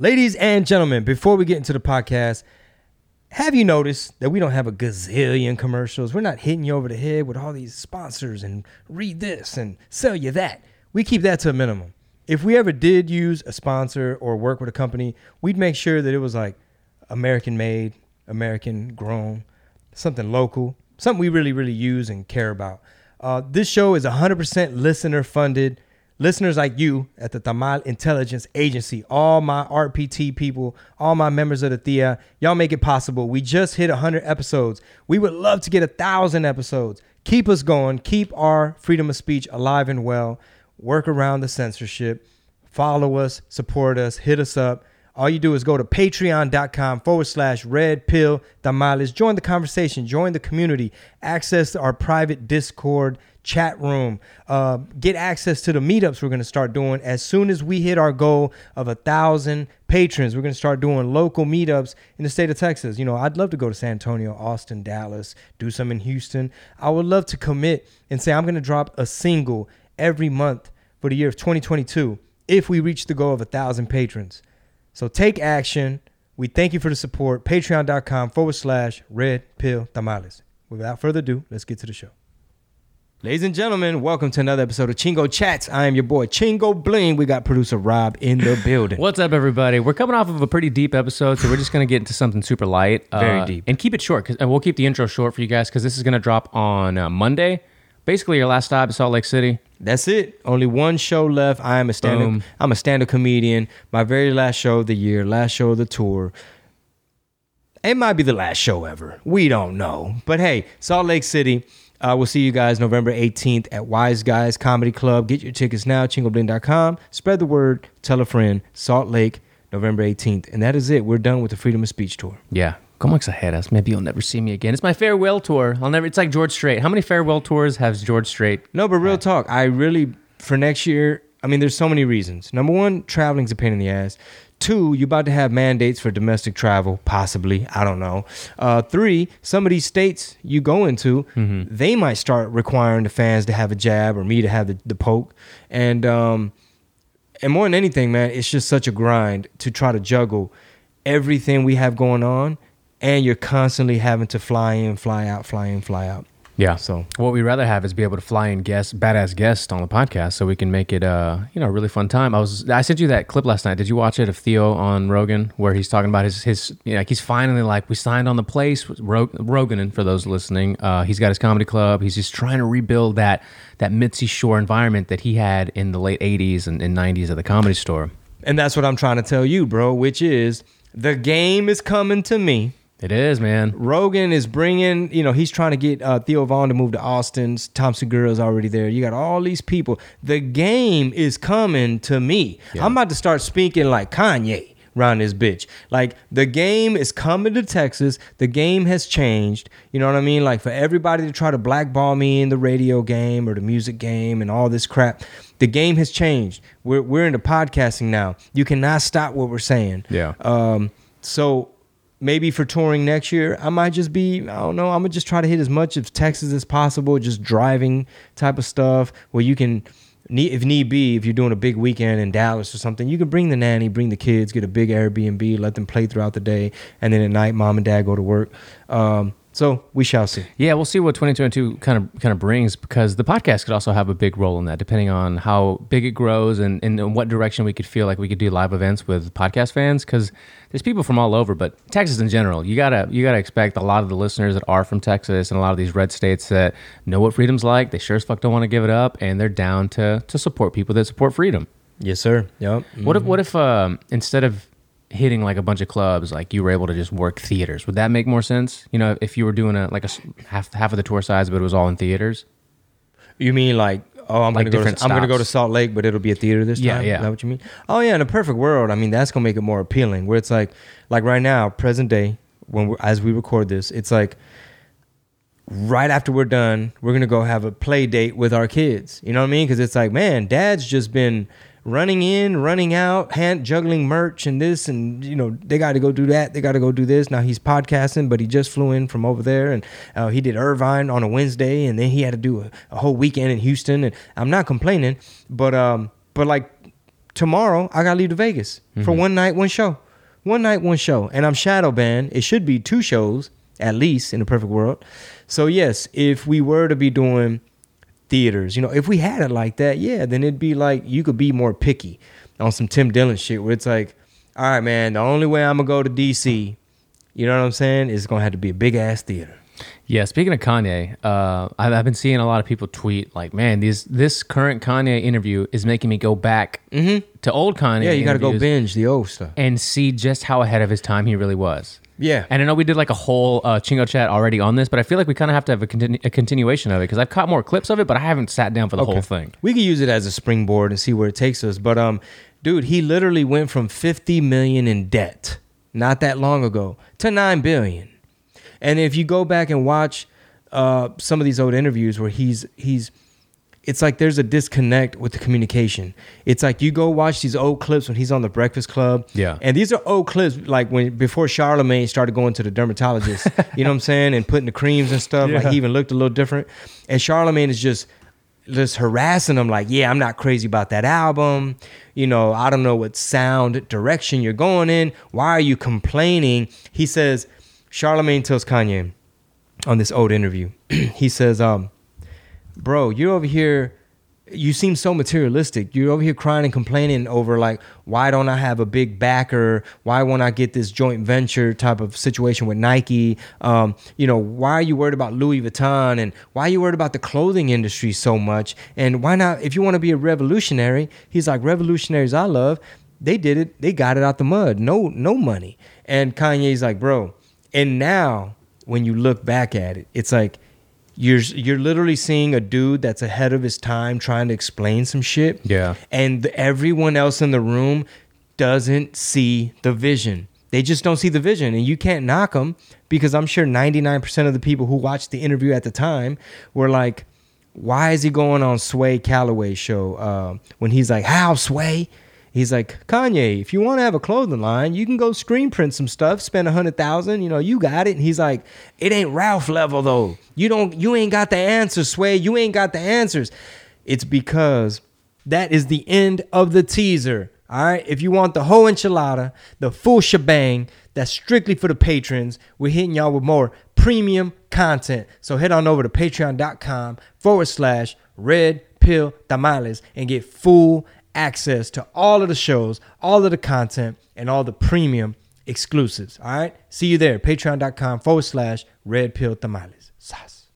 Ladies and gentlemen, before we get into the podcast, have you noticed that we don't have a gazillion commercials? We're not hitting you over the head with all these sponsors and read this and sell you that. We keep that to a minimum. If we ever did use a sponsor or work with a company, we'd make sure that it was like American made, American grown, something local, something we really, really use and care about. Uh, this show is 100% listener funded. Listeners like you at the Tamal Intelligence Agency, all my RPT people, all my members of the THEA, y'all make it possible. We just hit 100 episodes. We would love to get a thousand episodes. Keep us going. Keep our freedom of speech alive and well. Work around the censorship. Follow us, support us, hit us up. All you do is go to patreon.com forward slash red pill tamales. Join the conversation, join the community, access our private Discord chat room, uh, get access to the meetups we're going to start doing. As soon as we hit our goal of a thousand patrons, we're going to start doing local meetups in the state of Texas. You know, I'd love to go to San Antonio, Austin, Dallas, do some in Houston. I would love to commit and say I'm going to drop a single every month for the year of 2022 if we reach the goal of a thousand patrons. So take action. We thank you for the support. Patreon.com forward slash red pill tamales. Without further ado, let's get to the show. Ladies and gentlemen, welcome to another episode of Chingo Chats. I am your boy Chingo Bling. We got producer Rob in the building. What's up, everybody? We're coming off of a pretty deep episode, so we're just going to get into something super light. Very uh, deep. And keep it short, 'cause- and we'll keep the intro short for you guys because this is going to drop on uh, Monday. Basically, your last stop is Salt Lake City. That's it. Only one show left. I am a. Boom. I'm a stand-up comedian. My very last show of the year, last show of the tour. It might be the last show ever. We don't know. But hey, Salt Lake City. Uh, we'll see you guys November 18th at Wise Guys Comedy Club. Get your tickets now, chingobling.com. Spread the word. Tell a friend. Salt Lake, November 18th. And that is it. We're done with the Freedom of Speech tour. Yeah. Como exageras? Maybe you'll never see me again. It's my farewell tour. I'll never. It's like George Strait. How many farewell tours has George Strait? No, but real talk, I really for next year. I mean, there's so many reasons. Number one, traveling's a pain in the ass. Two, you're about to have mandates for domestic travel, possibly. I don't know. Uh, three, some of these states you go into, they might start requiring the fans to have a jab or me to have the, the poke. And um, and more than anything, man, it's just such a grind to try to juggle everything we have going on, and you're constantly having to fly in, fly out, fly in, fly out. Yeah. So What we'd rather have is be able to fly in guests, badass guests on the podcast, so we can make it, uh, you know, a really fun time. I was, I sent you that clip last night. Did you watch it of Theo on Rogan, where he's talking about his, his, you know, like he's finally like, we signed on the place. Rog- Rogan, and for those listening, uh, he's got his comedy club. He's just trying to rebuild that that Mitzi Shore environment that he had in the late '80s and, and '90s at the comedy store. And that's what I'm trying to tell you, bro, which is the game is coming to me. It is, man. Rogan is bringing, you know, he's trying to get uh, Theo Von to move to Austin. Tom Segura's already there. You got all these people. The game is coming to me. I'm about to start speaking like Kanye around this bitch. Like the game is coming to Texas. The game has changed. You know what I mean? Like for everybody to try to blackball me in the radio game or the music game and all this crap. The game has changed. We're we're into podcasting now. You cannot stop what we're saying. Yeah. Um, so maybe for touring next year, I might just be, I don't know, I'm gonna just try to hit as much of Texas as possible, just driving type of stuff where you can, if need be, if you're doing a big weekend in Dallas or something, you can bring the nanny, bring the kids, get a big Airbnb, let them play throughout the day, and then at night, mom and dad go to work. Um, so we shall see. Yeah, we'll see what 2022 kind of kind of brings because the podcast could also have a big role in that, depending on how big it grows and, and in what direction we could feel like we could do live events with podcast fans. Because there's people from all over, but Texas in general, you gotta you gotta expect a lot of the listeners that are from Texas and a lot of these red states that know what freedom's like. They sure as fuck don't want to give it up, and they're down to to support people that support freedom. Yes, sir. Yep. What if what if um, instead of hitting like a bunch of clubs, like you were able to just work theaters? Would that make more sense? You know, if you were doing a like a half half of the tour size, but it was all in theaters. You mean like, oh, I'm Like gonna go. To, I'm gonna go to. Salt Lake, but it'll be a theater this Yeah, time. yeah. Is that what you mean? Oh yeah, in a perfect world, I mean that's gonna make it more appealing. Where it's like, like right now, present day, when we're, as we record this, it's like right after we're done, we're gonna go have a play date with our kids. You know what I mean? Because it's like, man, dad's just been running in, running out, hand juggling merch and this, and you know they got to go do that, they got to go do this. Now he's podcasting, but he just flew in from over there, and uh, he did Irvine on a Wednesday, and then he had to do a, a whole weekend in Houston. And I'm not complaining, but um, but like tomorrow I gotta leave to Vegas for Mm-hmm. one night, one show, one night, one show, and I'm shadow banned. It should be two shows at least in a perfect world. So yes, if we were to be doing theaters, you know, if we had it like that, yeah, then it'd be like you could be more picky on some Tim Dillon shit where it's like, all right, man, the only way I'm gonna go to DC, you know what I'm saying, is gonna have to be a big ass theater. Yeah, speaking of Kanye, uh, I've, I've been seeing a lot of people tweet like, "Man, these this current Kanye interview is making me go back to old Kanye." Mm-hmm. Yeah, you gotta go binge the old stuff. and see just how ahead of his time he really was. Yeah. And I know we did like a whole uh, Chingo chat already on this, but I feel like we kind of have to have a, continu- a continuation of it because I've caught more clips of it, but I haven't sat down for the whole thing. We could use it as a springboard and see where it takes us. But um, dude, he literally went from 50 million in debt not that long ago to 9 billion. And if you go back and watch uh, some of these old interviews where he's he's it's like there's a disconnect with the communication. It's like you go watch these old clips when he's on the Breakfast Club. Yeah. And these are old clips like when before Charlemagne started going to the dermatologist, you know what I'm saying, and putting the creams and stuff. Like he even looked a little different. And Charlemagne is just just harassing him like, yeah, I'm not crazy about that album. You know, I don't know what sound direction you're going in. Why are you complaining? He says, Charlemagne tells Kanye on this old interview, he says, um, bro, you're over here. You seem so materialistic. You're over here crying and complaining over like, why don't I have a big backer? Why won't I get this joint venture type of situation with Nike? Um, you know, why are you worried about Louis Vuitton and why are you worried about the clothing industry so much? And why not? If you want to be a revolutionary, he's like revolutionaries I love. They did it. They got it out the mud. No, no money. And Kanye's like, bro. And now when you look back at it, it's like you're you're literally seeing a dude that's ahead of his time trying to explain some shit. Yeah. And everyone else in the room doesn't see the vision. They just don't see the vision, and you can't knock them because I'm sure 99% of the people who watched the interview at the time were like, "Why is he going on Sway Calloway's show uh, when he's like, how Sway?" He's like, Kanye, if you want to have a clothing line, you can go screen print some stuff, spend a hundred thousand, you know, you got it. And he's like, it ain't Ralph level though. You don't, you ain't got the answers, Sway. You ain't got the answers. It's because that is the end of the teaser. All right. If you want the whole enchilada, the full shebang, that's strictly for the patrons. We're hitting y'all with more premium content. So head on over to patreon.com forward slash red pill tamales and get full access to all of the shows, all of the content, and all the premium exclusives. All right. See you there. Patreon.com forward slash red pill tamales. Sas.